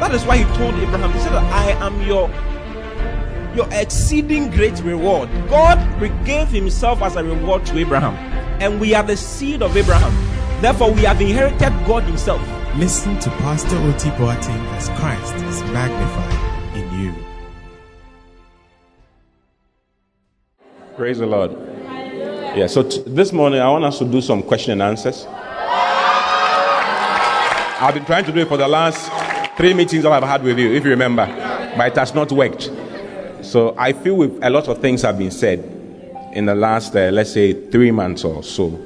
that is why He told Abraham, He said, I am your your exceeding great reward. God gave Himself as a reward to Abraham, and we are the seed of Abraham. Therefore, we have inherited God Himself. Listen to Pastor Oti Boateng as Christ is magnified in you. Praise the Lord. Yeah, so t- this morning I want us to do some question and answers. I've been trying to do it for the last three meetings I've had with you, if you remember, but it has not worked. So I feel with a lot of things have been said in the last, uh, let's say, three months or so,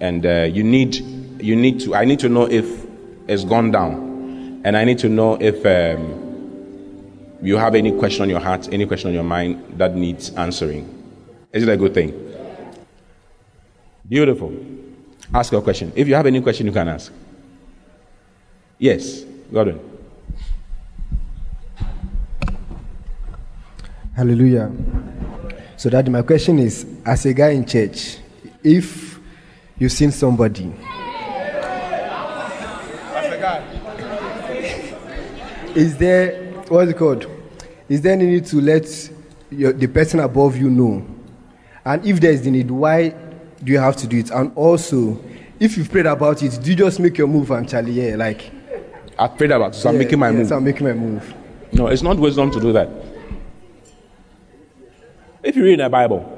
and uh, you need, you need to. I need to know if it's gone down, and I need to know if um, you have any question on your heart, any question on your mind that needs answering. Is it a good thing? Beautiful. Ask your question. If you have any question, you can ask. Yes, Gordon. Hallelujah. So, that my question is as a guy in church, if you've seen somebody, as a guy, is there, what's it called? Is there any need to let your, the person above you know? And if there is the need, why do you have to do it? And also, if you've prayed about it, do you just make your move and Charlie, yeah, like. I've prayed about it, so I'm making my yes, move. I'm making my move. No, it's not wisdom to do that. If you read the Bible,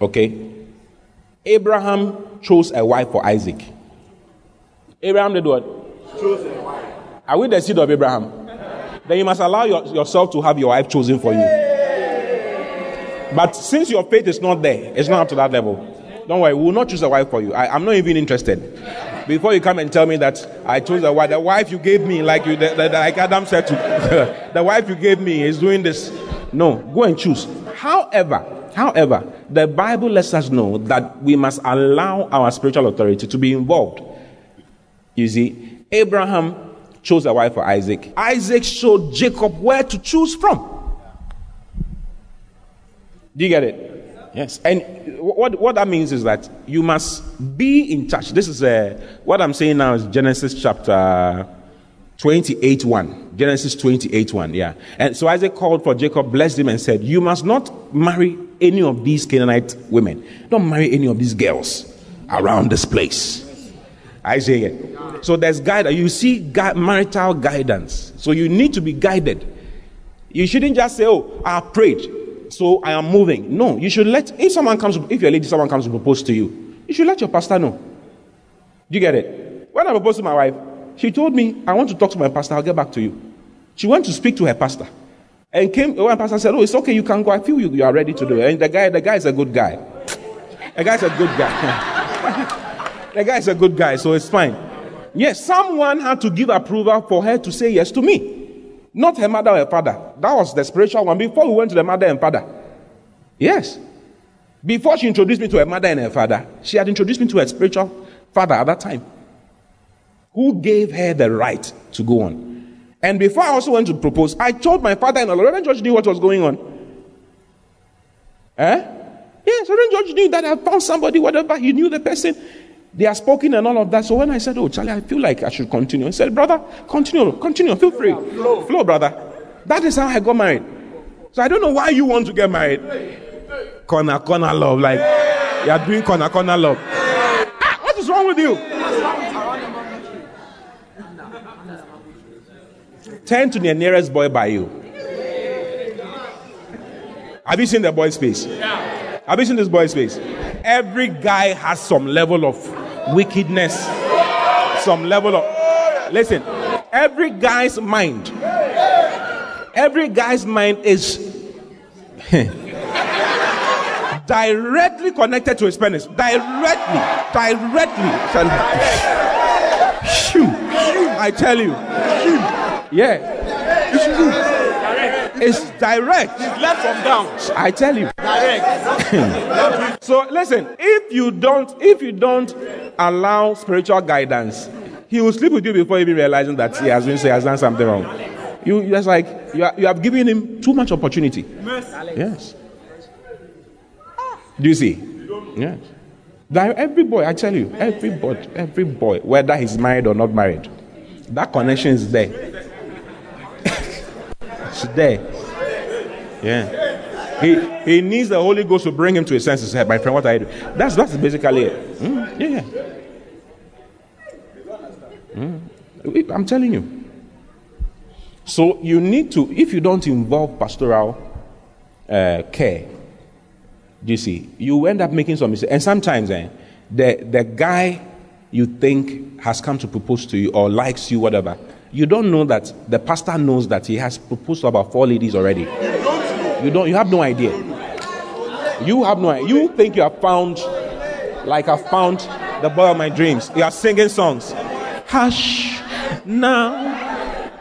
okay, Abraham chose a wife for Isaac. Abraham did what? Chose a wife. Are we the seed of Abraham? Then you must allow your, yourself to have your wife chosen for you. But since your faith is not there, it's not up to that level. Don't worry, we will not choose a wife for you. I, am not even interested. Before you come and tell me that I chose a wife, the wife you gave me, like you, the, the, like Adam said to, the wife you gave me is doing this. No, go and choose. However, however, the Bible lets us know that we must allow our spiritual authority to be involved. You see, Abraham chose a wife for Isaac. Isaac showed Jacob where to choose from. Do you get it? Yes. And what, what that means is that you must be in touch. This is uh, what I'm saying now is Genesis chapter 28 1. Genesis 28 1. Yeah. And so Isaac called for Jacob, blessed him, and said, You must not marry any of these Canaanite women. Don't marry any of these girls around this place. Isaiah. So there's guidance. You see marital guidance. So you need to be guided. You shouldn't just say, Oh, I prayed so I am moving. No, you should let, if someone comes, if you're a lady, someone comes to propose to you, you should let your pastor know. Do you get it? When I proposed to my wife, she told me, I want to talk to my pastor, I'll get back to you. She went to speak to her pastor. And came, when pastor said, Oh, it's okay, you can go. I feel you, you are ready to do it. And the guy, the guy is a good guy. The guy's a good guy. the guy is a good guy, so it's fine. Yes, someone had to give approval for her to say yes to me. Not her mother or her father. That was the spiritual one before we went to the mother and father. Yes. Before she introduced me to her mother and her father, she had introduced me to her spiritual father at that time. Who gave her the right to go on? And before I also went to propose, I told my father and Reverend George knew what was going on. Eh? Yes, Reverend George knew that I found somebody, whatever. He knew the person. They are spoken and all of that. So when I said, Oh, Charlie, I feel like I should continue, he said, Brother, continue, continue, feel free. Flow, flow brother. That is how I got married. So I don't know why you want to get married. Corner, corner love. Like, you are doing corner, corner love. Ah, what is wrong with you? Turn to the nearest boy by you. Have you seen the boy's face? Have you seen this boy's face? Every guy has some level of wickedness, some level of. Listen, every guy's mind, every guy's mind is directly connected to his penis. Directly, directly. Shoo. I tell you. Yeah. It's direct. It's Left from down. I tell you. Direct. So listen, if you don't, if you don't allow spiritual guidance, he will sleep with you before even realizing that he has been he has done something wrong. You just like you, are, you have given him too much opportunity. Yes. Do you see? Yes. That every boy, I tell you, every boy, every boy, whether he's married or not married, that connection is there. There. Yeah. He, he needs the Holy Ghost to bring him to his senses. My friend, what are you doing? That's, that's basically it. Mm, yeah. Mm. I'm telling you. So you need to, if you don't involve pastoral uh, care, you see, you end up making some mistakes. And sometimes eh, the, the guy you think has come to propose to you or likes you, whatever, you don't know that the pastor knows that he has proposed to about four ladies already. You don't. You have no idea. You have no. You think you have found, like I found the boy of my dreams. You are singing songs. Hush, now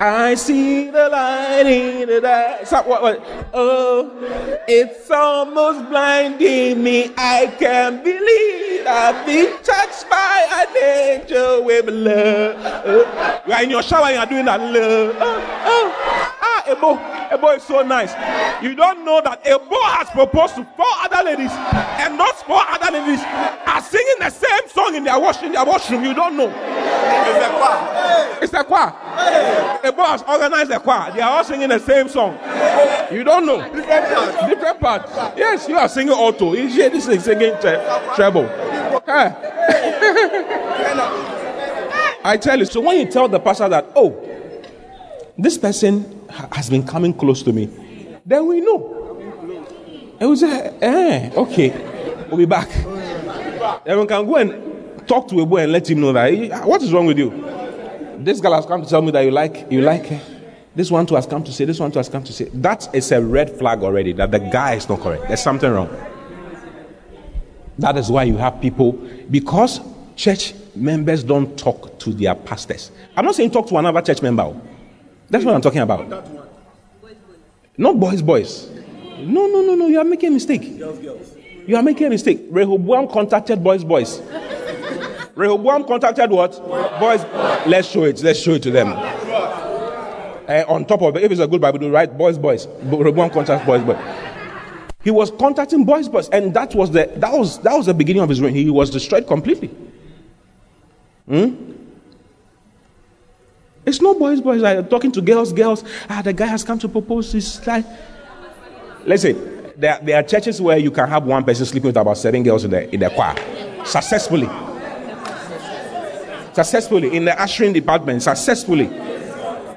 I see the light in the dark. What, what? Oh, it's almost blinding me. I can't believe I've been touched by an angel with love. Oh, you are in your shower, you are doing that love. Oh, oh, Ebo, Ebo is so nice. You don't know that Ebo has proposed to four other ladies, and those four other ladies are singing the same song in their washroom. In their washroom, you don't know. It's a choir. It's the choir. Ebo has organized a choir. They are all singing the same song. You don't know. Different parts. Different parts. Yes, you are singing alto. Hear this is singing tre- treble. Eh. I tell you. So when you tell the pastor that, oh, this person has been coming close to me, then we know. And we say, eh, okay, we'll be back. Everyone can go and talk to a boy and let him know that what is wrong with you. This girl has come to tell me that you like you like her. This one too has come to say. This one too has come to say. That is a red flag already. That the guy is not correct. There's something wrong. That is why you have people because church members don't talk to their pastors. I'm not saying talk to another church member. That's what I'm talking about. Not boys, boys. No, no, no, no. You are making a mistake. Girls, girls. You are making a mistake. Rehoboam contacted boys, boys. Rehoboam contacted what? Boys. Let's show it. Let's show it to them. Eh, on top of it, if it's a good Bible, do right? Boys, boys. Rehoboam contacts boys, boys. He was contacting boys, boys, and that was the that was that was the beginning of his reign. He was destroyed completely. Hmm? It's no boys, boys. Like talking to girls, girls. Ah, the guy has come to propose. It's like, listen, there, there are churches where you can have one person sleeping with about seven girls in the in the choir, successfully. Successfully in the ushering department, successfully.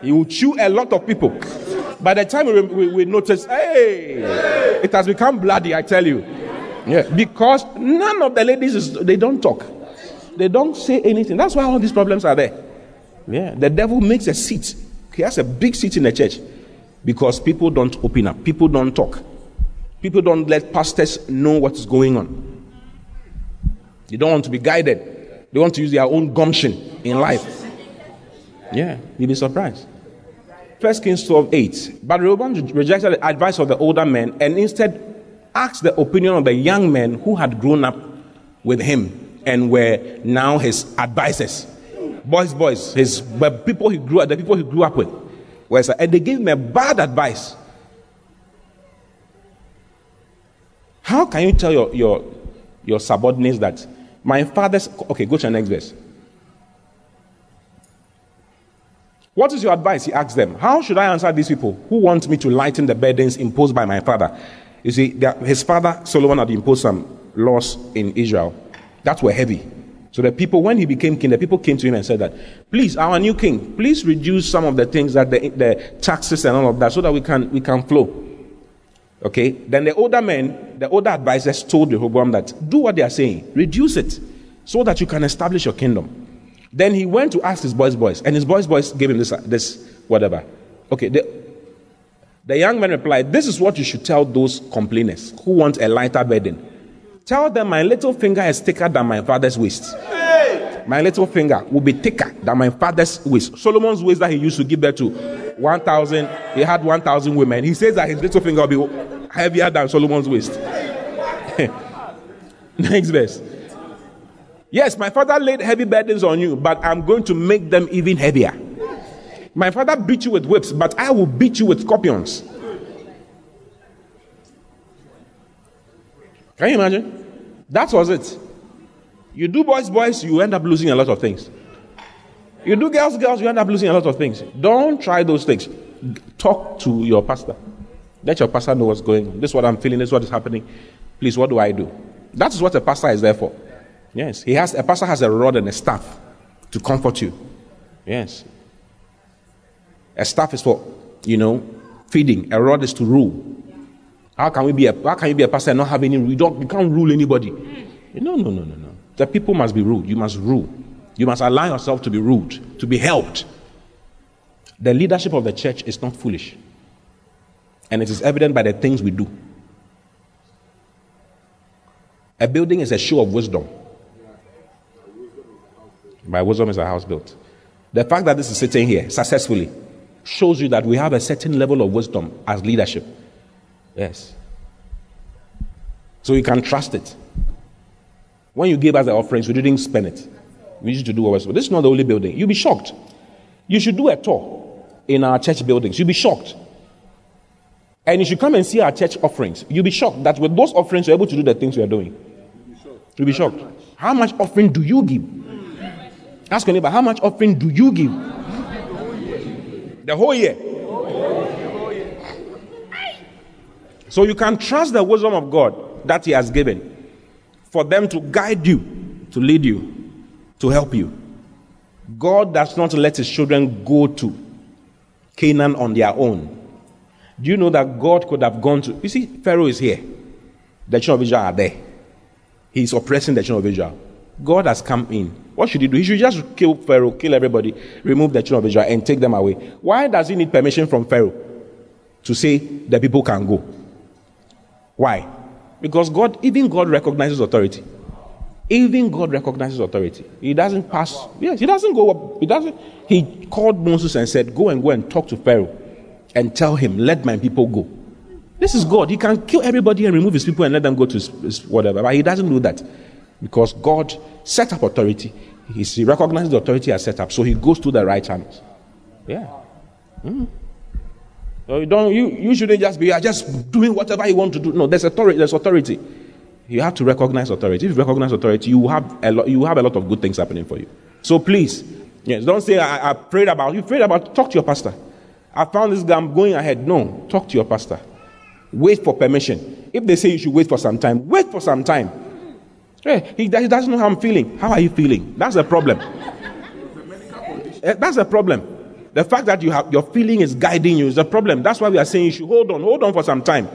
He will chew a lot of people. By the time we, we, we notice, hey, it has become bloody, I tell you. Yeah, because none of the ladies, is, they don't talk. They don't say anything. That's why all these problems are there. Yeah, the devil makes a seat. He has a big seat in the church because people don't open up. People don't talk. People don't let pastors know what is going on. They don't want to be guided. They want to use their own gumption in life. Yeah, you'll be surprised. First Kings 12 8. But Rehoboam rejected the advice of the older men and instead asked the opinion of the young men who had grown up with him and were now his advisors. Boys, boys, his but people he grew up, the people he grew up with. Whereas, and they gave him a bad advice. How can you tell your, your, your subordinates that my father's okay, go to the next verse. What is your advice? He asked them. How should I answer these people who want me to lighten the burdens imposed by my father? You see, his father Solomon had imposed some laws in Israel that were heavy. So the people, when he became king, the people came to him and said that, please, our new king, please reduce some of the things that the, the taxes and all of that, so that we can we can flow. Okay. Then the older men, the older advisors told Rehoboam that do what they are saying, reduce it, so that you can establish your kingdom. Then he went to ask his boys' boys, and his boys' boys gave him this, uh, this whatever. Okay, the, the young man replied, This is what you should tell those complainers who want a lighter burden. Tell them my little finger is thicker than my father's waist. My little finger will be thicker than my father's waist. Solomon's waist that he used to give birth to 1,000, he had 1,000 women. He says that his little finger will be heavier than Solomon's waist. Next verse. Yes, my father laid heavy burdens on you, but I'm going to make them even heavier. My father beat you with whips, but I will beat you with scorpions. Can you imagine? That was it. You do boys, boys, you end up losing a lot of things. You do girls, girls, you end up losing a lot of things. Don't try those things. Talk to your pastor. Let your pastor know what's going on. This is what I'm feeling. This is what is happening. Please, what do I do? That is what a pastor is there for. Yes. He has a pastor has a rod and a staff to comfort you. Yes. A staff is for, you know, feeding. A rod is to rule. How can we be a how can you be a pastor and not have any you don't you can't rule anybody? No, no, no, no, no. The people must be ruled. You must rule. You must allow yourself to be ruled, to be helped. The leadership of the church is not foolish. And it is evident by the things we do. A building is a show of wisdom. By wisdom is a house built. The fact that this is sitting here successfully shows you that we have a certain level of wisdom as leadership. Yes. So you can trust it. When you gave us the offerings, we didn't spend it. We used to do what was. This is not the only building. You'll be shocked. You should do a tour in our church buildings. You'll be shocked. And you should come and see our church offerings. You'll be shocked that with those offerings, you're able to do the things we are doing. You'll be shocked. How much offering do you give? Ask your neighbor, how much offering do you give? The whole year. So you can trust the wisdom of God that He has given for them to guide you, to lead you, to help you. God does not let His children go to Canaan on their own. Do you know that God could have gone to? You see, Pharaoh is here. The children of Israel are there. He's oppressing the children of Israel. God has come in. What should he do? He should just kill Pharaoh, kill everybody, remove the children of Israel, and take them away. Why does he need permission from Pharaoh to say the people can go? Why? Because God, even God recognizes authority. Even God recognizes authority. He doesn't pass. Yes, he doesn't go up. He doesn't. He called Moses and said, Go and go and talk to Pharaoh and tell him, Let my people go. This is God. He can kill everybody and remove his people and let them go to whatever. But he doesn't do that because God set up authority. He recognizes the authority has set up, so he goes to the right channels. Yeah. Mm. So you don't you, you shouldn't just be just doing whatever you want to do. No, there's authority, there's authority. You have to recognize authority. If you recognize authority, you have a lot you have a lot of good things happening for you. So please, yes, don't say I, I prayed about you prayed about talk to your pastor. I found this guy, I'm going ahead. No, talk to your pastor. Wait for permission. If they say you should wait for some time, wait for some time. Hey, he, he doesn't know how I'm feeling. How are you feeling? That's a problem. Eh, that's a problem. The fact that you have your feeling is guiding you is a problem. That's why we are saying you should hold on, hold on for some time.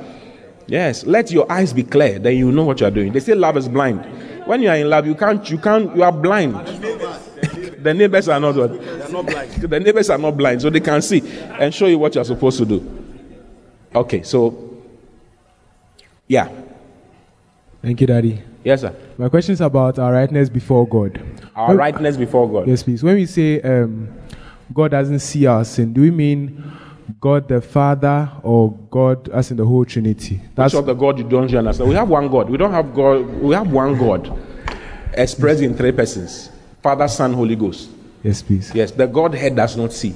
Yes, let your eyes be clear, then you know what you are doing. They say love is blind. When you are in love, you can't, you can't, you are blind. the neighbors are not what? They're not blind. The neighbors are not blind, so they can see and show you what you are supposed to do. Okay, so yeah. Thank you, Daddy. Yes, sir. My question is about our rightness before God. Our when, rightness before God. Yes, please. When we say um, God doesn't see our sin, do we mean God the Father or God as in the whole Trinity? That's Which of the God you don't understand. We have one God. We don't have God. We have one God expressed in three persons: Father, Son, Holy Ghost. Yes, please. Yes, the Godhead does not see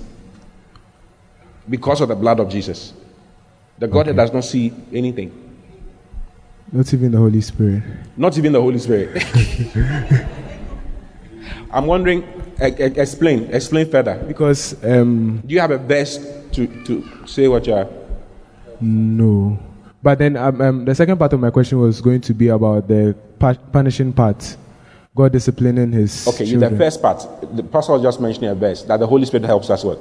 because of the blood of Jesus. The Godhead okay. does not see anything. Not even the Holy Spirit. Not even the Holy Spirit. I'm wondering, explain, explain further. Because um, do you have a verse to, to say what you are? No. But then um, um, the second part of my question was going to be about the punishing part. God disciplining his. Okay, children. the first part, the pastor was just mentioning a verse that the Holy Spirit helps us with.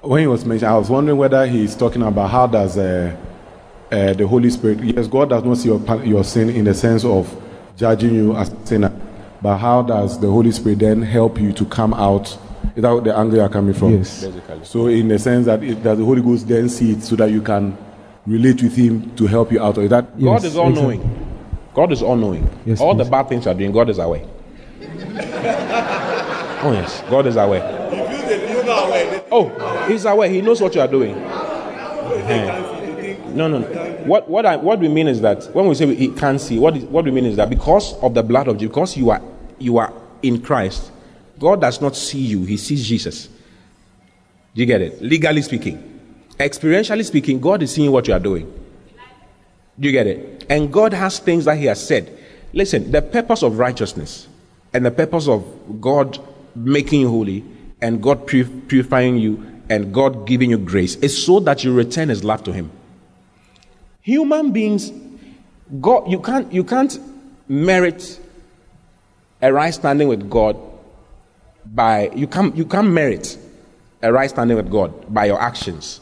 When he was mentioning, I was wondering whether he's talking about how does uh, uh, the Holy Spirit. Yes, God does not see your, your sin in the sense of judging you as a sinner, but how does the Holy Spirit then help you to come out? Is that the angle you are coming from? Yes. Basically. So, in the sense that, it, that the Holy Ghost then see it so that you can relate with Him to help you out. Or is that yes, God is all knowing. Exactly. God is all knowing. Yes, all please. the bad things you are doing, God is aware. oh yes, God is aware. Oh, he's aware. He knows what you are doing. No, no, no. What, what, I, what we mean is that when we say he can't see, what, is, what we mean is that because of the blood of Jesus, because you are, you are in Christ, God does not see you, He sees Jesus. Do you get it? Legally speaking. Experientially speaking, God is seeing what you are doing. Do you get it? And God has things that He has said. Listen, the purpose of righteousness and the purpose of God making you holy and God purifying you and God giving you grace is so that you return His love to Him. Human beings, God, you can't, you can't merit a right standing with God by, you can't, you can't merit a right standing with God by your actions.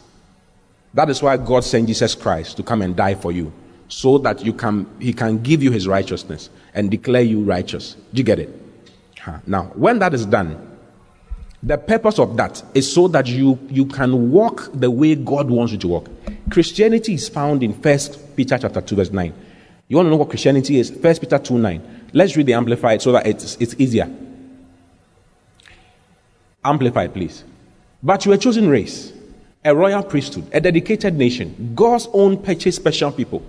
That is why God sent Jesus Christ to come and die for you, so that you can, He can give you His righteousness and declare you righteous. Do you get it? Now, when that is done, the purpose of that is so that you, you can walk the way God wants you to walk. Christianity is found in First Peter chapter 2, verse 9. You want to know what Christianity is? First Peter 2 9. Let's read the Amplified so that it's, it's easier. Amplified, please. But you are chosen race, a royal priesthood, a dedicated nation, God's own purchased special people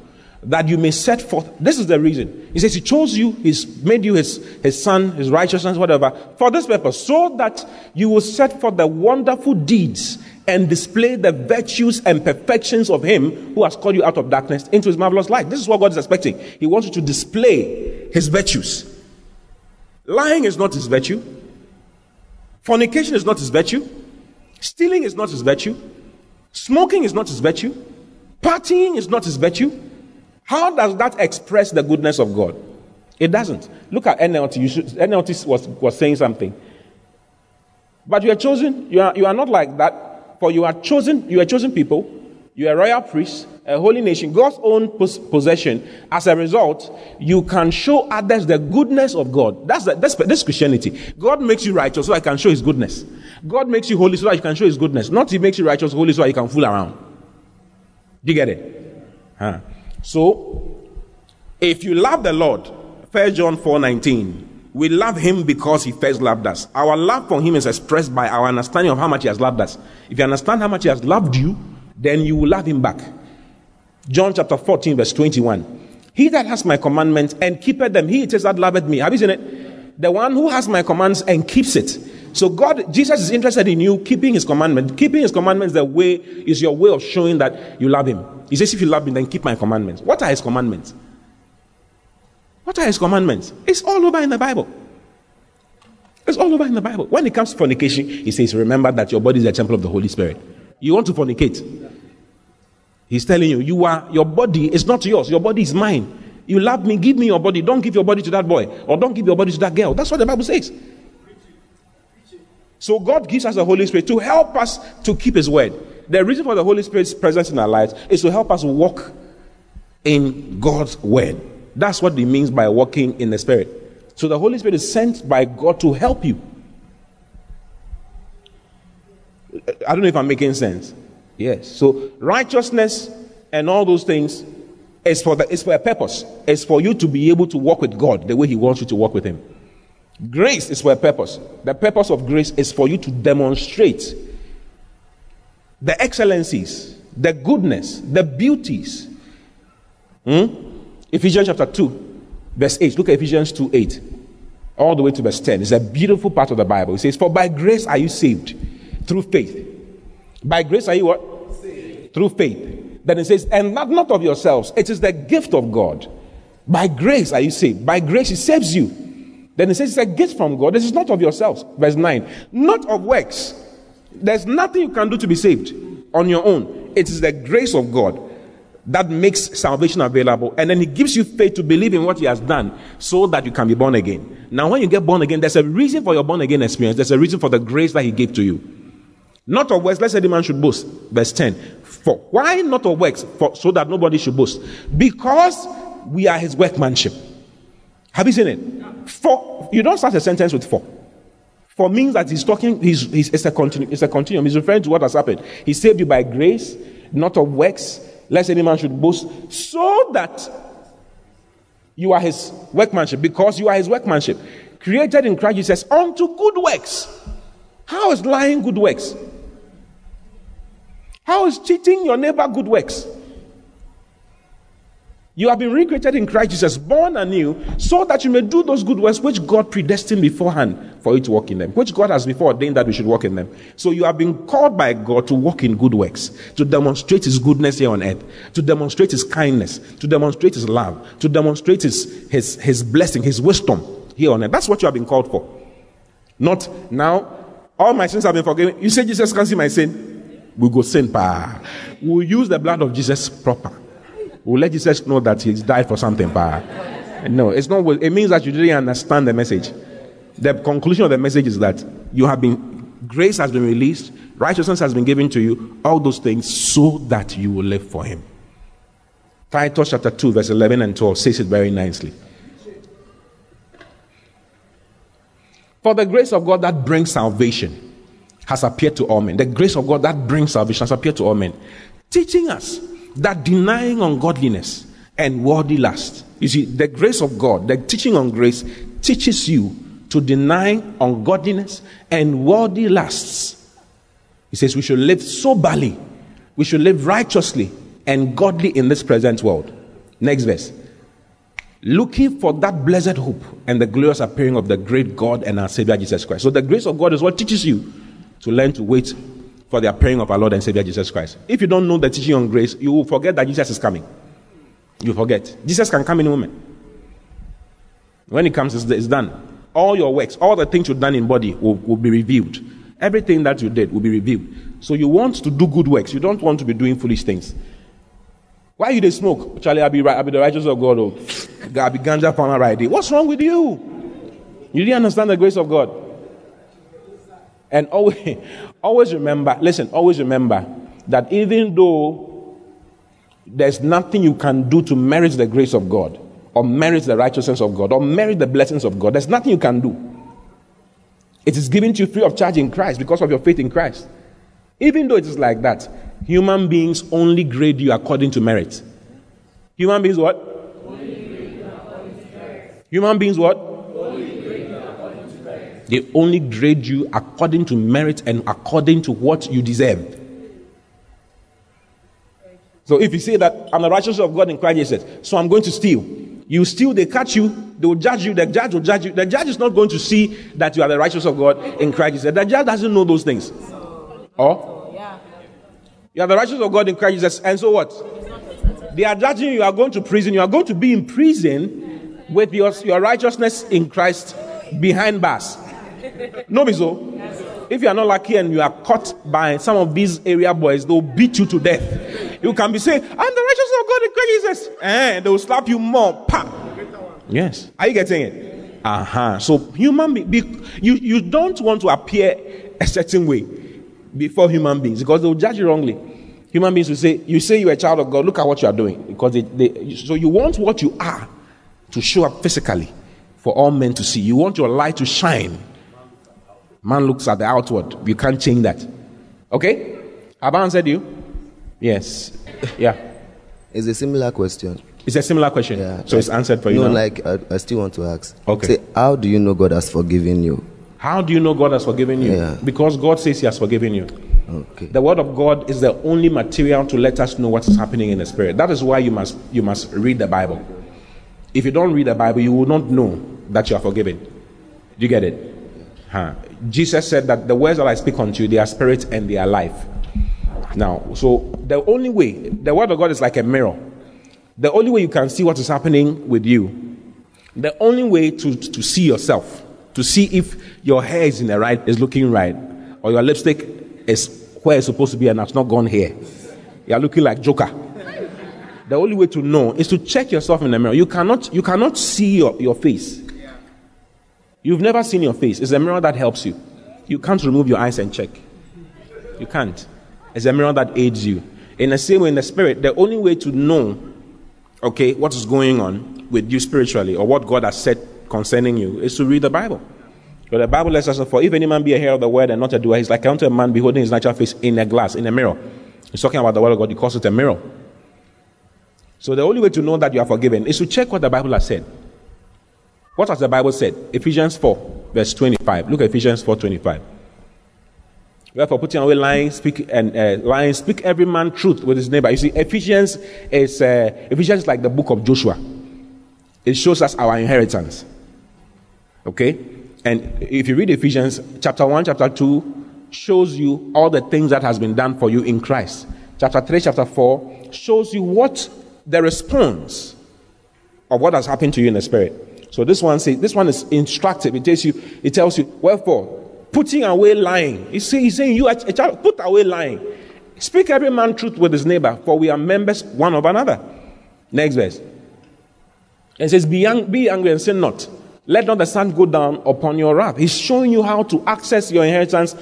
that you may set forth. This is the reason. He says, He chose you, He's made you His, his Son, His righteousness, whatever, for this purpose, so that you will set forth the wonderful deeds and display the virtues and perfections of Him who has called you out of darkness into His marvelous light. This is what God is expecting. He wants you to display His virtues. Lying is not His virtue, fornication is not His virtue, stealing is not His virtue, smoking is not His virtue, partying is not His virtue. How does that express the goodness of God? It doesn't. Look at NLT. Should, NLT was, was saying something. But you are chosen, you are, you are not like that, for you are chosen, you are chosen people, you are royal priest, a holy nation, God's own pos- possession. As a result, you can show others the goodness of God. That's, the, that's, that's Christianity. God makes you righteous so I can show his goodness. God makes you holy so that you can show his goodness. Not he makes you righteous holy so that you can fool around. Do you get it? Huh. So, if you love the Lord, 1 John 4 19, we love him because he first loved us. Our love for him is expressed by our understanding of how much he has loved us. If you understand how much he has loved you, then you will love him back. John chapter 14, verse 21. He that has my commandments and keepeth them, he it is that loveth me. Have you seen it? The one who has my commands and keeps it. So God, Jesus is interested in you keeping his commandment. Keeping his commandments the way is your way of showing that you love him. He says, if you love me, then keep my commandments. What are his commandments? What are his commandments? It's all over in the Bible. It's all over in the Bible. When it comes to fornication, he says, remember that your body is a temple of the Holy Spirit. You want to fornicate. He's telling you, you are your body is not yours, your body is mine. You love me, give me your body. Don't give your body to that boy, or don't give your body to that girl. That's what the Bible says. So God gives us the Holy Spirit to help us to keep His word. The reason for the Holy Spirit's presence in our lives is to help us walk in God's word. That's what it means by walking in the Spirit. So the Holy Spirit is sent by God to help you. I don't know if I'm making sense. Yes. So righteousness and all those things is for the, is for a purpose. It's for you to be able to walk with God the way He wants you to walk with Him. Grace is for a purpose. The purpose of grace is for you to demonstrate the excellencies, the goodness, the beauties. Hmm? Ephesians chapter 2, verse 8. Look at Ephesians 2 8. All the way to verse 10. It's a beautiful part of the Bible. It says, For by grace are you saved through faith. By grace are you what? Saved. Through faith. Then it says, And not, not of yourselves, it is the gift of God. By grace are you saved. By grace he saves you then it says it's a gift from God. This is not of yourselves. Verse 9. Not of works. There's nothing you can do to be saved on your own. It is the grace of God that makes salvation available. And then He gives you faith to believe in what He has done so that you can be born again. Now, when you get born again, there's a reason for your born again experience. There's a reason for the grace that He gave to you. Not of works, let's say the man should boast. Verse 10. For why not of works? For, so that nobody should boast. Because we are His workmanship. Have you seen it? For you don't start a sentence with for. For means that he's talking, he's, he's, it's, a continu, it's a continuum. He's referring to what has happened. He saved you by grace, not of works, lest any man should boast, so that you are his workmanship, because you are his workmanship, created in Christ Jesus unto good works. How is lying good works? How is cheating your neighbor good works? You have been recreated in Christ Jesus, born anew, so that you may do those good works which God predestined beforehand for you to walk in them, which God has before ordained that we should walk in them. So you have been called by God to walk in good works, to demonstrate His goodness here on earth, to demonstrate His kindness, to demonstrate His love, to demonstrate His, His, His blessing, His wisdom here on earth. That's what you have been called for. Not now, all my sins have been forgiven. You say Jesus can see my sin? We go sin, pa. We'll use the blood of Jesus proper will let Jesus know that he's died for something. But no, it's not. It means that you didn't understand the message. The conclusion of the message is that you have been, grace has been released, righteousness has been given to you, all those things so that you will live for Him. Titus chapter 2, verse 11 and 12 says it very nicely. For the grace of God that brings salvation has appeared to all men. The grace of God that brings salvation has appeared to all men, teaching us that denying ungodliness and worldly lust, you see, the grace of God, the teaching on grace, teaches you to deny ungodliness and worldly lusts. He says we should live soberly, we should live righteously and godly in this present world. Next verse. Looking for that blessed hope and the glorious appearing of the great God and our Savior Jesus Christ. So, the grace of God is what teaches you to learn to wait for the appearing of our Lord and Savior Jesus Christ. If you don't know the teaching on grace, you will forget that Jesus is coming. You forget. Jesus can come in a moment. When he comes, it's, done. All your works, all the things you've done in body will, will be revealed. Everything that you did will be revealed. So you want to do good works. You don't want to be doing foolish things. Why you they smoke? Charlie, I'll be, right, I'll be the righteous of God. Oh, I'll be ganja farmer right there. What's wrong with you? You didn't understand the grace of God. And always, always remember, listen, always remember that even though there's nothing you can do to merit the grace of God, or merit the righteousness of God, or merit the blessings of God, there's nothing you can do. It is given to you free of charge in Christ because of your faith in Christ. Even though it is like that, human beings only grade you according to merit. Human beings what? Human beings what? They only grade you according to merit and according to what you deserve. So if you say that I'm the righteousness of God in Christ Jesus, so I'm going to steal. You steal, they catch you, they will judge you, the judge will judge you. The judge is not going to see that you are the righteousness of God in Christ Jesus. The judge doesn't know those things. Or? You are the righteousness of God in Christ Jesus, and so what? They are judging you, you are going to prison. You are going to be in prison with your, your righteousness in Christ behind bars. No, so. If you are not lucky and you are caught by some of these area boys, they'll beat you to death. You can be saying, I'm the righteousness of God in Christ Jesus. And they will slap you more. Pa. Yes. Are you getting it? Uh huh. So, human be, be, you, you don't want to appear a certain way before human beings because they'll judge you wrongly. Human beings will say, You say you're a child of God, look at what you are doing. Because they, they, so you want what you are to show up physically for all men to see. You want your light to shine Man looks at the outward. You can't change that. Okay? Have I answered you? Yes. Yeah. It's a similar question. It's a similar question. Yeah, so like, it's answered for you. No, now? like I, I, still want to ask. Okay. Say, how do you know God has forgiven you? How do you know God has forgiven you? Yeah. Because God says He has forgiven you. Okay. The word of God is the only material to let us know what is happening in the spirit. That is why you must you must read the Bible. If you don't read the Bible, you will not know that you are forgiven. Do you get it? Huh. Jesus said that the words that I speak unto you, they are spirit and they are life. Now, so the only way, the word of God is like a mirror. The only way you can see what is happening with you, the only way to, to see yourself, to see if your hair is in the right, is looking right, or your lipstick is where it's supposed to be and it's not gone here. You're looking like Joker. The only way to know is to check yourself in the mirror. You cannot, you cannot see your, your face. You've never seen your face. It's a mirror that helps you. You can't remove your eyes and check. You can't. It's a mirror that aids you. In the same way, in the spirit, the only way to know, okay, what is going on with you spiritually or what God has said concerning you is to read the Bible. But the Bible lets us know, for if any man be a hearer of the word and not a doer, he's like unto a man beholding his natural face in a glass, in a mirror. He's talking about the word of God. He calls it a mirror. So the only way to know that you are forgiven is to check what the Bible has said. What has the Bible said? Ephesians 4, verse 25. Look at Ephesians 4 25. Wherefore, putting away lying, speak and uh, lying, speak every man truth with his neighbor. You see, Ephesians is uh, Ephesians is like the book of Joshua. It shows us our inheritance. Okay, and if you read Ephesians chapter one, chapter two, shows you all the things that has been done for you in Christ. Chapter three, chapter four shows you what the response of what has happened to you in the spirit. So this one says this one is instructive. It tells you, it tells you, wherefore, putting away lying. He's saying, he's saying you a child, put away lying. Speak every man truth with his neighbor, for we are members one of another. Next verse. It says, Be, be angry and sin not. Let not the sun go down upon your wrath. He's showing you how to access your inheritance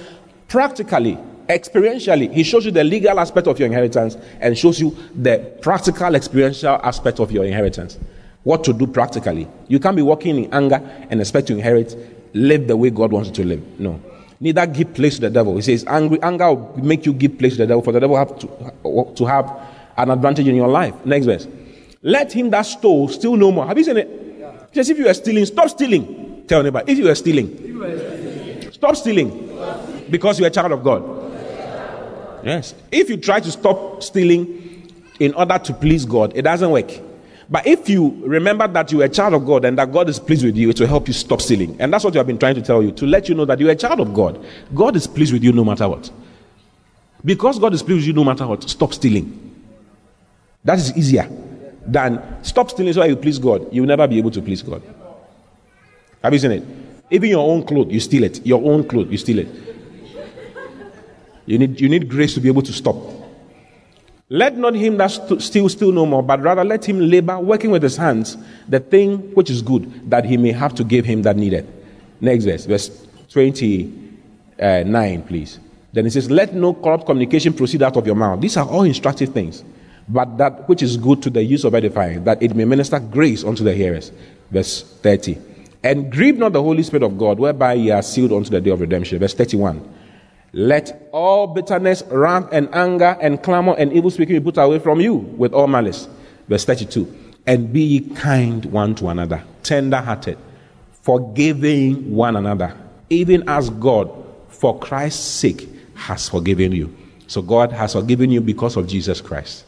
practically, experientially. He shows you the legal aspect of your inheritance and shows you the practical, experiential aspect of your inheritance. What to do practically. You can't be walking in anger and expect to inherit, live the way God wants you to live. No. Neither give place to the devil. He says, angry, anger will make you give place to the devil, for the devil have to, to have an advantage in your life. Next verse. Let him that stole steal no more. Have you seen it? Yeah. If you are stealing, stop stealing. Tell anybody. If you are stealing, stop stealing. Because you are a child of God. Yes. If you try to stop stealing in order to please God, it doesn't work. But if you remember that you are a child of God and that God is pleased with you, it will help you stop stealing. And that's what I've been trying to tell you to let you know that you are a child of God. God is pleased with you no matter what. Because God is pleased with you no matter what, stop stealing. That is easier than stop stealing so that you please God. You will never be able to please God. Have you seen it? Even your own clothes, you steal it. Your own clothes, you steal it. You need, you need grace to be able to stop. Let not him that st- steal steal no more, but rather let him labor, working with his hands, the thing which is good, that he may have to give him that needeth. Next verse, verse 29, uh, please. Then it says, Let no corrupt communication proceed out of your mouth. These are all instructive things, but that which is good to the use of edifying, that it may minister grace unto the hearers. Verse 30. And grieve not the Holy Spirit of God, whereby ye are sealed unto the day of redemption. Verse 31. Let all bitterness, wrath, and anger, and clamor, and evil speaking be put away from you with all malice. Verse 32. And be ye kind one to another, tender hearted, forgiving one another, even as God, for Christ's sake, has forgiven you. So God has forgiven you because of Jesus Christ.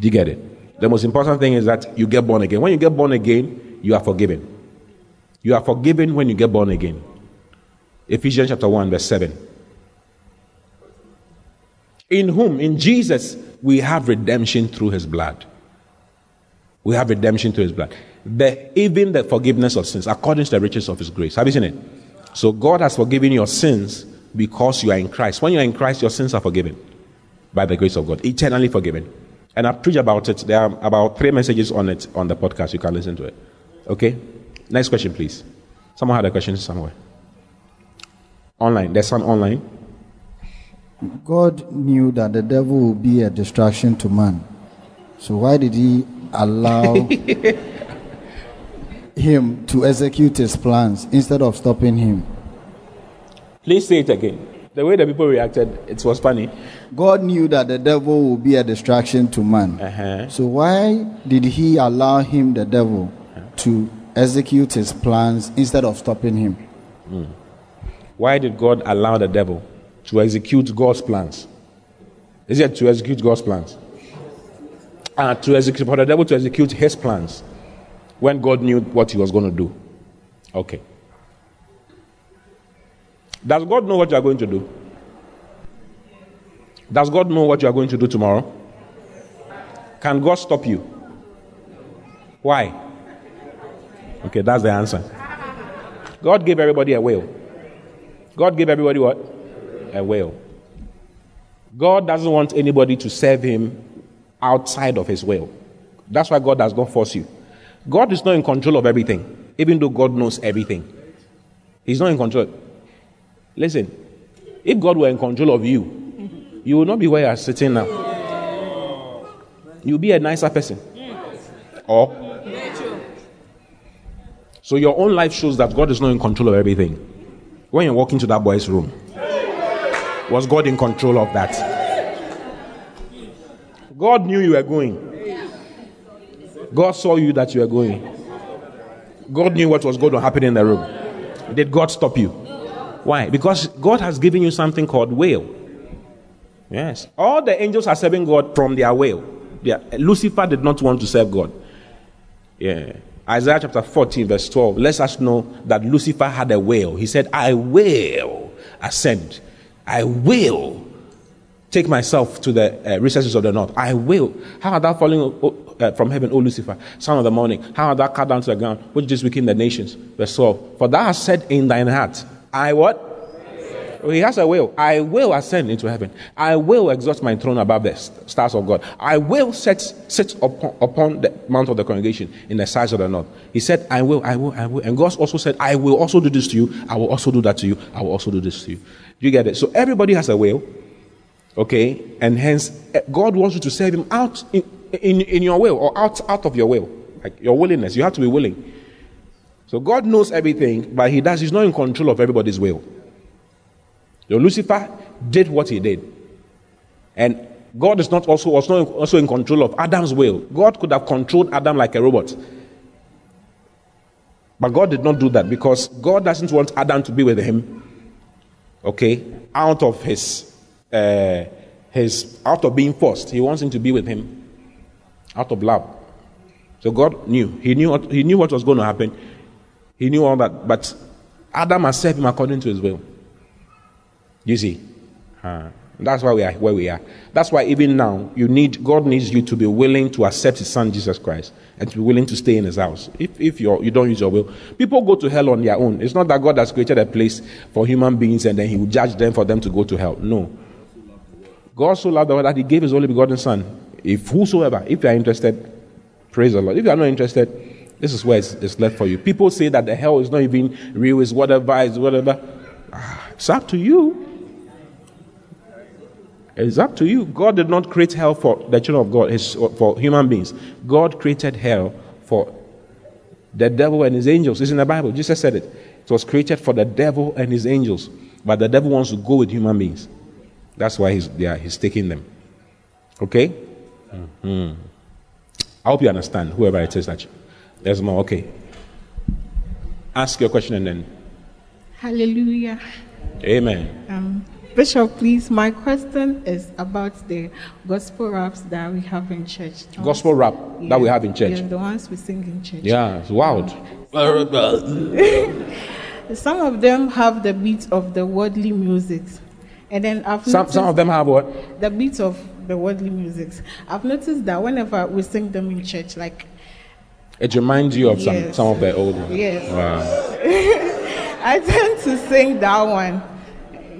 Do you get it? The most important thing is that you get born again. When you get born again, you are forgiven. You are forgiven when you get born again. Ephesians chapter 1, verse 7. In whom, in Jesus, we have redemption through his blood. We have redemption through his blood. The, even the forgiveness of sins, according to the riches of his grace. Have you seen it? So God has forgiven your sins because you are in Christ. When you are in Christ, your sins are forgiven by the grace of God, eternally forgiven. And I preach about it. There are about three messages on it on the podcast. You can listen to it. Okay? Next question, please. Someone had a question somewhere. Online. There's some online. God knew that the devil would be a distraction to man. So why did he allow him to execute his plans instead of stopping him? Please say it again. The way the people reacted, it was funny. God knew that the devil would be a distraction to man. Uh-huh. So why did he allow him, the devil, to execute his plans instead of stopping him? Mm. Why did God allow the devil to execute God's plans. Is it to execute God's plans? Uh, to execute, for the devil to execute his plans when God knew what he was going to do. Okay. Does God know what you are going to do? Does God know what you are going to do tomorrow? Can God stop you? Why? Okay, that's the answer. God gave everybody a will. God gave everybody what? A will. God doesn't want anybody to serve him outside of his will. That's why God does not force you. God is not in control of everything, even though God knows everything. He's not in control. Listen, if God were in control of you, you would not be where you are sitting now. You'll be a nicer person. Or so your own life shows that God is not in control of everything. When you walk into that boy's room, was God in control of that? God knew you were going. God saw you that you were going. God knew what was going to happen in the room. Did God stop you? Why? Because God has given you something called will. Yes. All the angels are serving God from their will. Yeah. Lucifer did not want to serve God. Yeah. Isaiah chapter 14, verse 12 lets us know that Lucifer had a will. He said, I will ascend. I will take myself to the uh, recesses of the north. I will. How art thou falling o- uh, from heaven, O Lucifer, son of the morning? How art thou cut down to the ground, which just weaken the nations? Verse 12. For thou hast said in thine heart, I what? He has a will. I will ascend into heaven. I will exalt my throne above the stars of God. I will set, sit upon, upon the mount of the congregation in the sides of the north. He said, I will, I will, I will. And God also said, I will also do this to you. I will also do that to you. I will also do this to you. You get it? So everybody has a will. Okay? And hence, eh, God wants you to serve Him out in, in, in your will or out, out of your will. Like your willingness. You have to be willing. So God knows everything, but He does, He's not in control of everybody's will. So Lucifer did what he did. And God is not also, was not also in control of Adam's will. God could have controlled Adam like a robot. But God did not do that because God doesn't want Adam to be with him, okay, out of his, uh, his, out of being forced. He wants him to be with him out of love. So God knew. He knew what, he knew what was going to happen. He knew all that. But Adam served him according to his will. You see? Uh, that's why we are where we are. That's why even now you need God needs you to be willing to accept His Son Jesus Christ and to be willing to stay in His house. If if you you don't use your will, people go to hell on their own. It's not that God has created a place for human beings and then He will judge them for them to go to hell. No. God so loved the world that He gave His only begotten Son. If whosoever, if you are interested, praise the Lord. If you are not interested, this is where it's, it's left for you. People say that the hell is not even real, It's whatever, is whatever. Ah, It's up to you. It's up to you. God did not create hell for the children of God, his, for human beings. God created hell for the devil and his angels. It's in the Bible. Jesus said it. It was created for the devil and his angels. But the devil wants to go with human beings. That's why he's, yeah, he's taking them. Okay? Mhm. I hope you understand, whoever it is that you. There's more. Okay. Ask your question and then. Hallelujah. Amen. Um, Bishop, please, my question is about the gospel raps that we have in church. The Gospel rap ones- that we have in church. Yeah, the ones we sing in church. Yeah, it's wild. Some of them have the beat of the worldly music. And then I've Some, some of them have what? the beat of the worldly music. I've noticed that whenever we sing them in church, like, It reminds you of some, Yes. some of the old ones. yes, Wow. I tend to sing that one.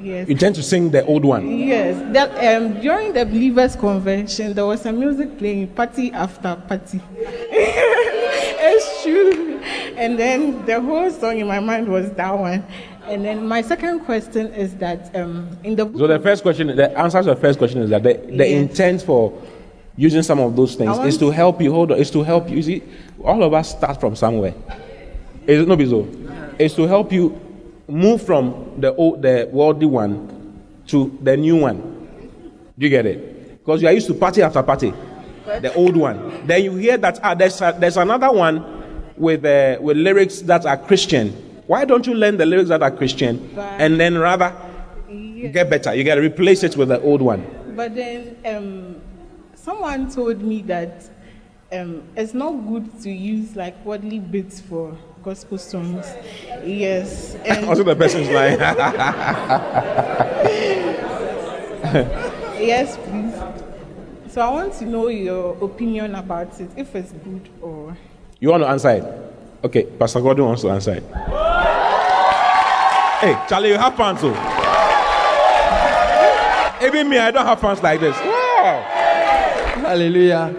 Yes. You tend to sing the old one. Yes, that um, during the believers' convention, there was a music playing party after party. it's true. And then the whole song in my mind was that one. And then my second question is that um, in the So the first question, the answer to the first question is that the, the Yes. intent for using some of those things is to help you. Hold on, is to help you. You see, all of us start from somewhere. Is it not so? It's to help you move from the old, the worldly one to the new one. Do you get it? Because you are used to party after party, the old one. Then you hear that ah, there's a, there's another one with uh, with lyrics that are Christian. Why don't you learn the lyrics that are Christian But- and then rather get better? You got to replace it with the old one. but then um, someone told me that um, it's not good to use like worldly bits for gospel songs. Yes, and Also, the person's lying. Yes, please. So I want to know your opinion about it, if it's good or. you want to answer it? Okay, Pastor Godwin wants to answer it. Hey, Charlie, you have fans, too. Oh. Even me, I don't have fans like this. Wow. Hallelujah.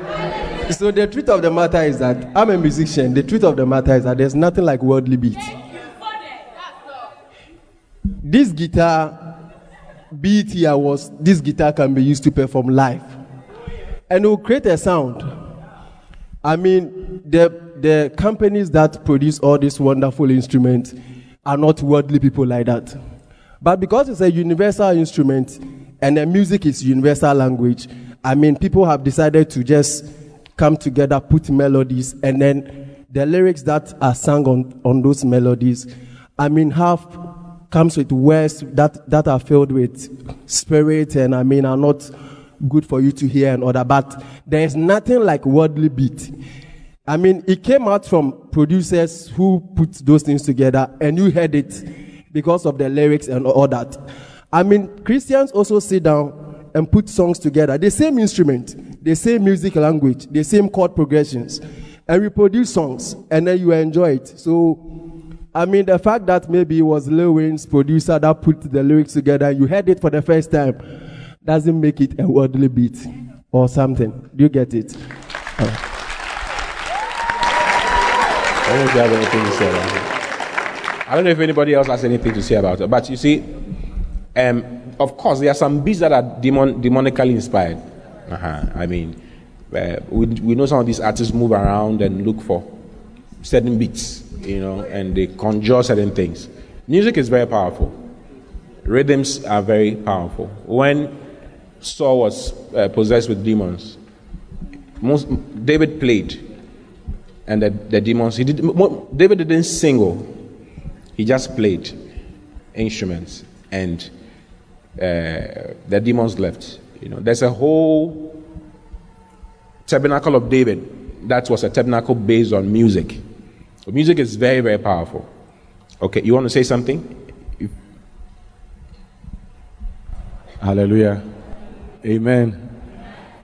So the truth of the matter is that I'm a musician. The truth of the matter is that there's nothing like worldly beat. This guitar beat here was this guitar can be used to perform live. And it will create a sound. I mean, the the companies that produce all these wonderful instruments are not worldly people like that. But because it's a universal instrument and the music is universal language, I mean, people have decided to just come together, put melodies, and then the lyrics that are sung on, on those melodies, I mean, half comes with words that, that are filled with spirit and I mean are not good for you to hear and other, but there is nothing like worldly beat. I mean, it came out from producers who put those things together and you heard it because of the lyrics and all that. I mean, Christians also sit down and put songs together. The same instrument, the same music language, the same chord progressions. And we produce songs and then you enjoy it. So, I mean, the fact that maybe it was Lil Wayne's producer that put the lyrics together, you heard it for the first time, doesn't make it a worldly beat or something. Do you get it? I don't know if have anything to say about it. I don't know if anybody else has anything to say about it. But you see, um, of course, there are some beats that are demon, demonically inspired. Uh-huh. I mean, uh, we, we know some of these artists move around and look for certain beats, you know, and they conjure certain things. Music is very powerful. Rhythms are very powerful. When Saul was uh, possessed with demons, most, David played and the, the demons. He did, David didn't sing, he just played instruments, and uh, the demons left. You know, there's a whole tabernacle of David that was a tabernacle based on music. So music is very, very powerful. Okay, you want to say something? Hallelujah. Amen.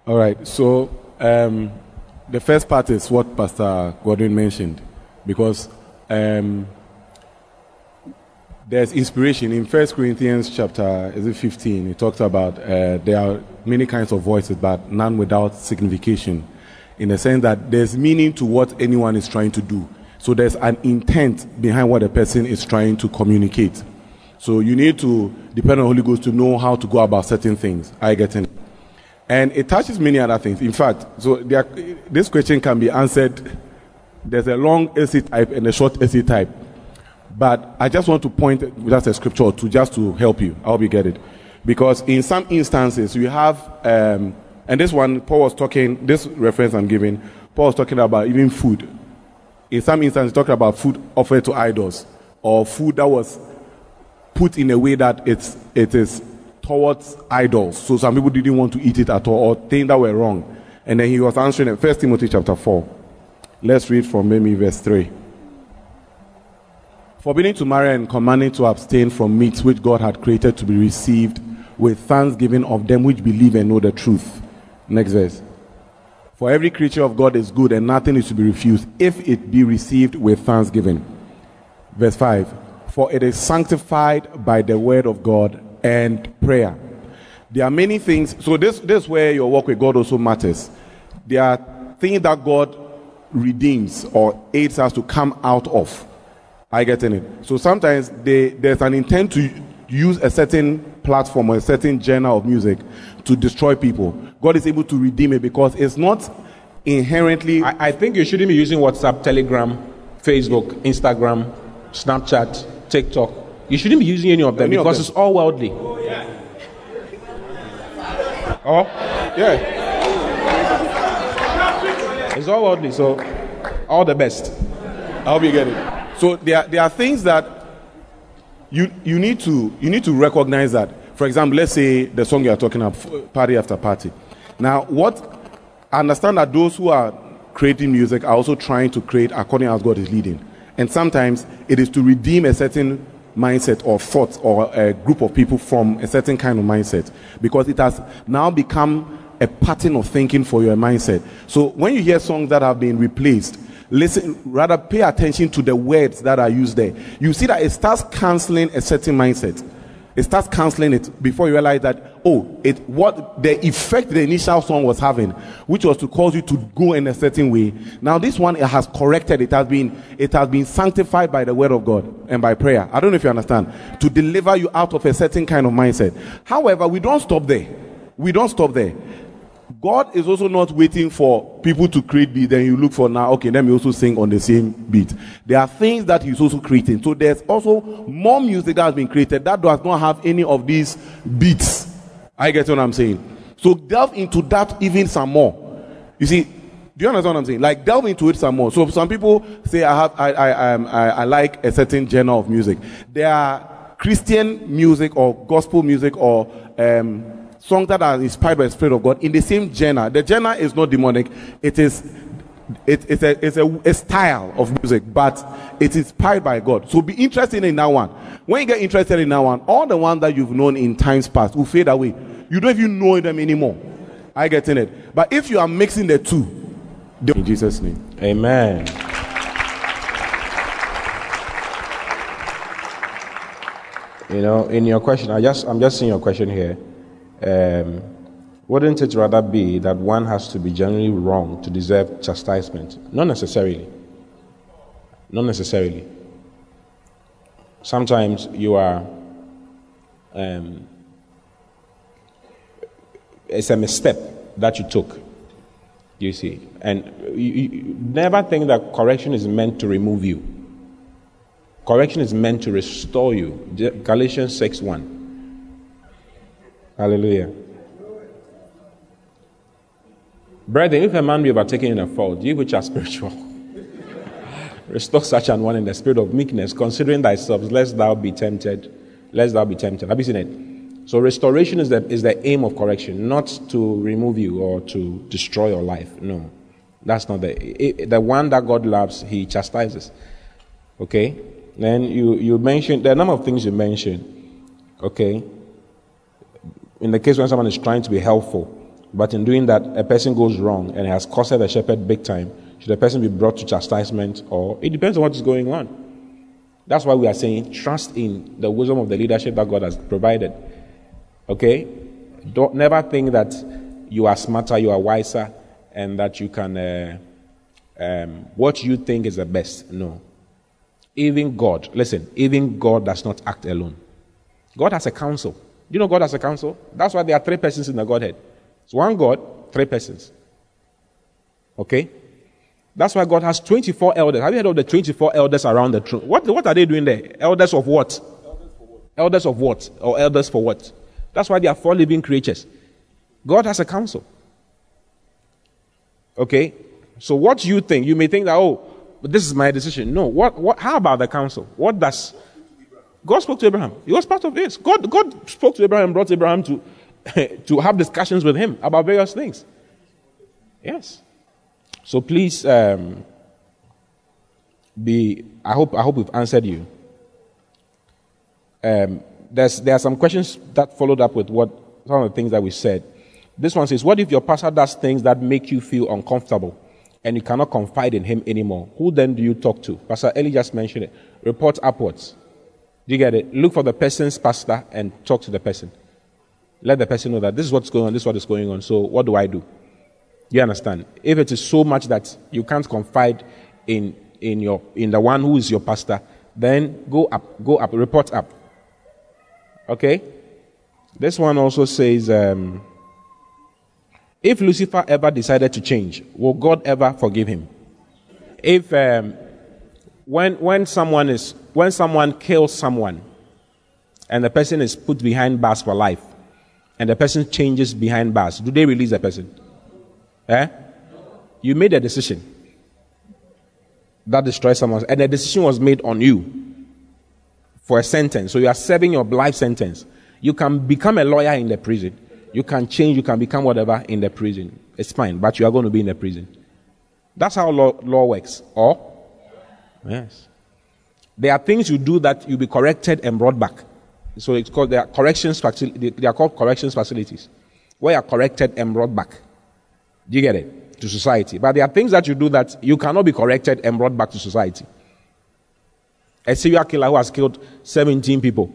All right, so um, the first part is what Pastor Godwin mentioned, because um, there's inspiration in First Corinthians chapter is it 15. It talks about uh, there are many kinds of voices, but none without signification, in the sense that there's meaning to what anyone is trying to do. So there's an intent behind what a person is trying to communicate. So you need to depend on Holy Ghost to know how to go about certain things. I get it. And it touches many other things. In fact, so this question can be answered. There's a long essay type and a short essay type. But I just want to point just a scripture to just to help you. I hope you get it. Because in some instances, we have, um, and this one, Paul was talking, this reference I'm giving, Paul was talking about even food. In some instances, talking about food offered to idols or food that was put in a way that it's, it is towards idols. So some people didn't want to eat it at all or think that were wrong. And then he was answering it. First Timothy chapter 4. Let's read from maybe verse 3. Forbidding to marry and commanding to abstain from meats which God had created to be received with thanksgiving of them which believe and know the truth. Next verse. For every creature of God is good and nothing is to be refused if it be received with thanksgiving. Verse 5. For it is sanctified by the word of God and prayer. There are many things. So this, this is where your work with God also matters. There are things that God redeems or aids us to come out of. I get in it. So sometimes they, there's an intent to use a certain platform or a certain genre of music to destroy people. God is able to redeem it because it's not inherently. I, I think you shouldn't be using WhatsApp, Telegram, Facebook, Instagram, Snapchat, TikTok you shouldn't be using any of them any because of them. it's all worldly. Oh, yeah. Oh, yeah. It's all worldly, so all the best. I hope you get it. So there are, there are things that you, you, need to, you need to recognize that. For example, let's say the song you are talking about, party after party. Now, what I understand that those who are creating music are also trying to create according as God is leading. And sometimes it is to redeem a certain mindset or thought or a group of people from a certain kind of mindset because it has now become a pattern of thinking for your mindset. So when you hear songs that have been replaced, listen, rather pay attention to the words that are used there. You see that it starts canceling a certain mindset. It starts canceling it before you realize that oh it what the effect the initial song was having which was to cause you to go in a certain way. Now this one it has corrected. It has been it has been sanctified by the word of god and by prayer. I don't know if you understand. To deliver you out of a certain kind of mindset. However we don't stop there. We don't stop there God is also not waiting for people to create beat, then you look for now, okay, let me also sing on the same beat. There are things that He's also creating. So there's also more music that has been created that does not have any of these beats. I get what I'm saying. So delve into that even some more. You see, do you understand what I'm saying? Like delve into it some more. So some people say I have I I I, I, I like a certain genre of music. There are Christian music or gospel music or um, songs that are inspired by the Spirit of God in the same genre. The genre is not demonic, it is it, it's, a, it's a, a, style of music, but it's inspired by God. So be interested in that one. When you get interested in that one, all the ones that you've known in times past will fade away. You don't even know them anymore. I get in it. But if you are mixing the two, in Jesus' name. Amen. You know, in your question, I just I'm just seeing your question here. Um, wouldn't it rather be that one has to be generally wrong to deserve chastisement? Not necessarily. Not necessarily. Sometimes you are. Um, it's a misstep that you took. You see, and you, you never think that correction is meant to remove you. Correction is meant to restore you. Galatians 6 1. Hallelujah. Brethren, if a man be overtaken in a fault, ye which are spiritual, restore such an one in the spirit of meekness, considering thyself, lest thou be tempted, lest thou be tempted. Have you seen it? So restoration is the, is the aim of correction, not to remove you or to destroy your life. No. That's not the the one that God loves, he chastises. Okay? Then you, you mentioned, there are a number of things you mentioned. Okay? In the case when someone is trying to be helpful, but in doing that, a person goes wrong and has costed the shepherd big time, should the person be brought to chastisement or it depends on what is going on. That's why we are saying trust in the wisdom of the leadership that God has provided. Okay? Don't never think that you are smarter, you are wiser, and that you can uh, um, what you think is the best. No. Even God, listen, even God does not act alone. God has a council. Do you know God has a council? That's why there are three persons in the Godhead. It's one God, three persons. Okay? That's why God has 24 elders. Have you heard of the 24 elders around the throne? What, what are they doing there? Elders of what? Elders of what? Or elders for what? That's why they are four living creatures. God has a council. Okay? So what you think? You may think that, oh, this is my decision. No. What, what, how about the council? What does. God spoke to Abraham. He was part of this. God, God spoke to Abraham, brought Abraham to, to have discussions with him about various things. Yes. So please um, be. I hope I hope we've answered you. Um, there's there are some questions that followed up with what some of the things that we said. This one says, "What if your pastor does things that make you feel uncomfortable?" and you cannot confide in him anymore, who then do you talk to? Pastor Eli just mentioned it. Report upwards. Do you get it? Look for the person's pastor and talk to the person. Let the person know that this is what's going on, this is what is going on. So what do I do? You understand? If it is so much that you can't confide in in your in the one who is your pastor, then go up, go up, report up. Okay? This one also says um, if Lucifer ever decided to change, will God ever forgive him? If um, when when someone is when someone kills someone, and the person is put behind bars for life, and the person changes behind bars, do they release the person? Eh? You made a decision that destroys someone, and the decision was made on you for a sentence. So you are serving your life sentence. You can become a lawyer in the prison. You can change, you can become whatever in the prison. It's fine, but you are going to be in the prison. That's how law, law works. Or, yes. There are things you do that you'll be corrected and brought back. So it's called, they are corrections they are called corrections facilities, where you are corrected and brought back. Do you get it? To society. But there are things that you do that you cannot be corrected and brought back to society. A serial killer who has killed 17 people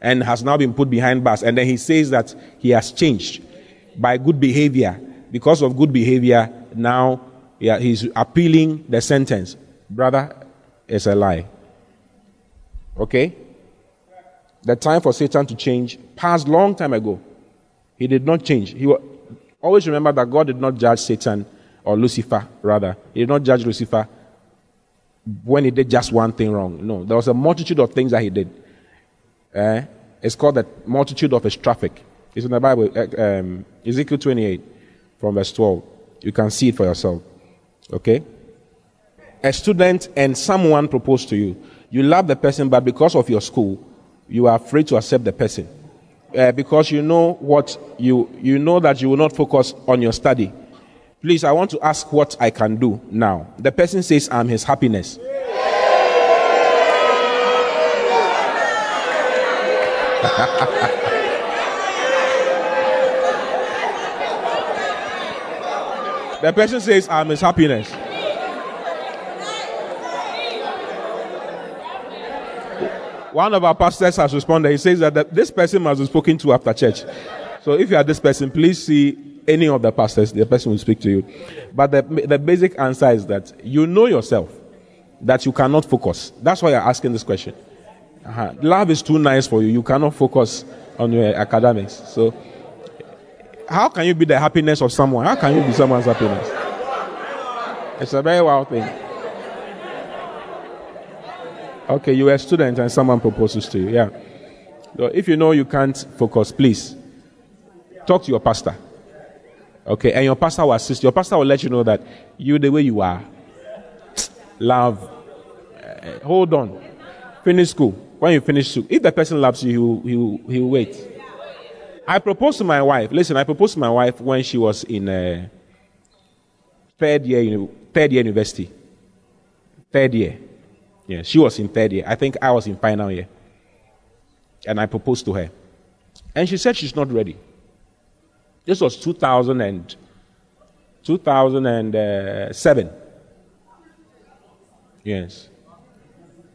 and has now been put behind bars. And then he says that he has changed by good behavior. Because of good behavior, now he's appealing the sentence. Brother, it's a lie. Okay? The time for Satan to change passed long time ago. He did not change. He was, always remember that God did not judge Satan or Lucifer, rather. He did not judge Lucifer when he did just one thing wrong. No, there was a multitude of things that he did. Eh? It's called the multitude of his traffic. It's in the Bible, eh, um, Ezekiel 28, from verse 12. You can see it for yourself. Okay? A student and someone proposed to you. You love the person, but because of your school, you are afraid to accept the person uh, because you know what you you know that you will not focus on your study. Please, I want to ask what I can do now. The person says, "I'm his happiness." the person says, I'm his happiness. One of our pastors has responded. He says that this person must be spoken to after church. So if you are this person, please see any of the pastors. The person will speak to you. But the, the basic answer is that you know yourself that you cannot focus. That's why you're asking this question. Uh-huh. Love is too nice for you. You cannot focus on your academics. So, how can you be the happiness of someone? How can you be someone's happiness? It's a very wild thing. Okay, you are a student and someone proposes to you. Yeah. So if you know you can't focus, please talk to your pastor. Okay, and your pastor will assist. Your pastor will let you know that you, the way you are, love. Uh, hold on. Finish school. When you finish school, if the person loves you, he will, he will, he will wait. I proposed to my wife. Listen, I proposed to my wife when she was in uh, third year, third year university. Third year. Yeah, she was in third year. I think I was in final year. And I proposed to her. And she said she's not ready. This was 2000 and, 2007. Uh, yes.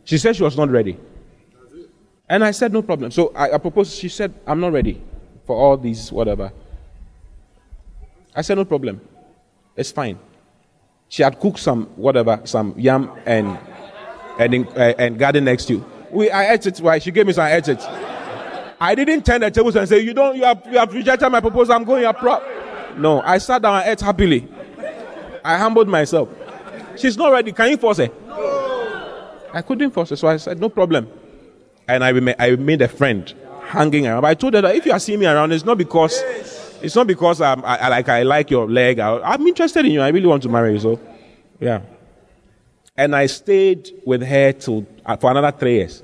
She said she was not ready. And I said, no problem. So I, I proposed, she said, I'm not ready for all these, whatever. I said, no problem. It's fine. She had cooked some, whatever, some yam and and, in, uh, and garden next to you. We, I ate it. Why? She gave me some. I ate it. I didn't turn the tables and say, "You don't. You have, you have rejected my proposal. I'm going. Prop." No, I sat down and ate happily. I humbled myself. She's not ready. Can you force her? No. I couldn't force her, so I said, "No problem." And I, I made a friend hanging around. But I told her that if you are seeing me around, it's not because it's not because I'm, I, I like I like your leg. I, I'm interested in you. I really want to marry you. So, yeah. And I stayed with her till, uh, for another three years.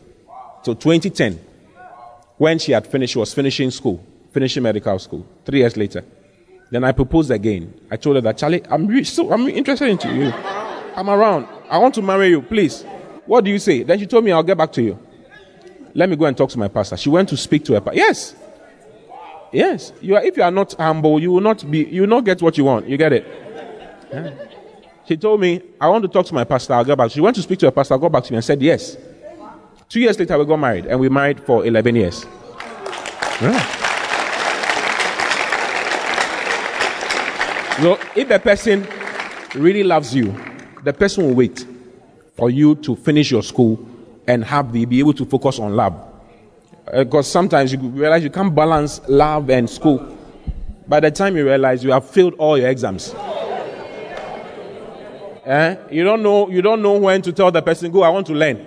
Till 2010. When she had finished, she was finishing school, finishing medical school. Three years later. Then I proposed again. I told her that, Charlie, I'm, so, I'm interested in you. I'm around. I want to marry you, please. What do you say? Then she told me, I'll get back to you. Let me go and talk to my pastor. She went to speak to her pastor. Yes. Yes. You are, if you are not humble, you will not be, you will not get what you want. You get it? Yeah. She told me, I want to talk to my pastor. I'll back. She went to speak to her pastor. I got back to me and said yes. Two years later, we got married, and we married for 11 years. Yeah. So, if the person really loves you, the person will wait for you to finish your school and have the, be able to focus on love. Because uh, sometimes you realize you can't balance love and school. By the time you realize you have failed all your exams. Eh? You don't know you don't know when to tell the person, go, I want to learn.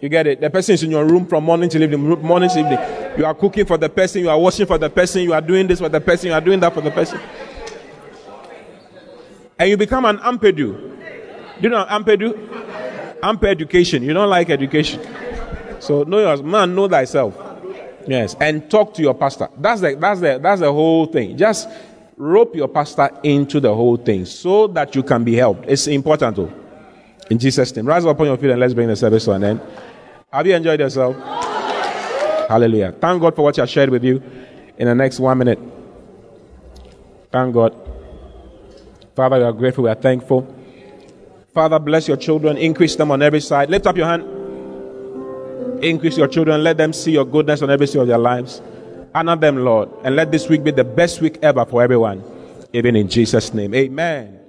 You get it? The person is in your room from morning till evening, morning till evening. You are cooking for the person, you are washing for the person, you are doing this for the person, you are doing that for the person. And you become an ampedu. Do you know ampedu? Amper education. You don't like education. So know your man, know thyself. Yes. And talk to your pastor. That's the that's the that's the whole thing. Just rope your pastor into the whole thing so that you can be helped. It's important though. In Jesus' name. Rise up on your feet and let's bring the service to an end. Have you enjoyed yourself? Hallelujah. Thank God for what I shared with you in the next one minute. Thank God. Father, we are grateful. We are thankful. Father, bless your children. Increase them on every side. Lift up your hand. Increase your children. Let them see your goodness on every side of their lives. Honor them, Lord. And let this week be the best week ever for everyone. Even in Jesus' name. Amen.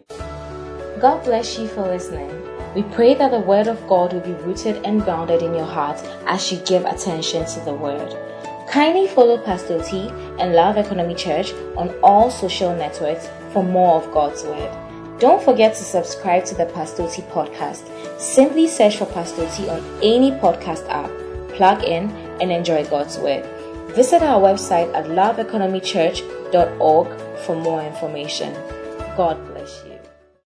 God bless you for listening. We pray that the Word of God will be rooted and grounded in your heart as you give attention to the Word. Kindly follow Pastor T and Love Economy Church on all social networks for more of God's Word. Don't forget to subscribe to the Pastor T podcast. Simply search for Pastor T on any podcast app, plug in, and enjoy God's Word. Visit our website at loveeconomychurch.org for more information. God.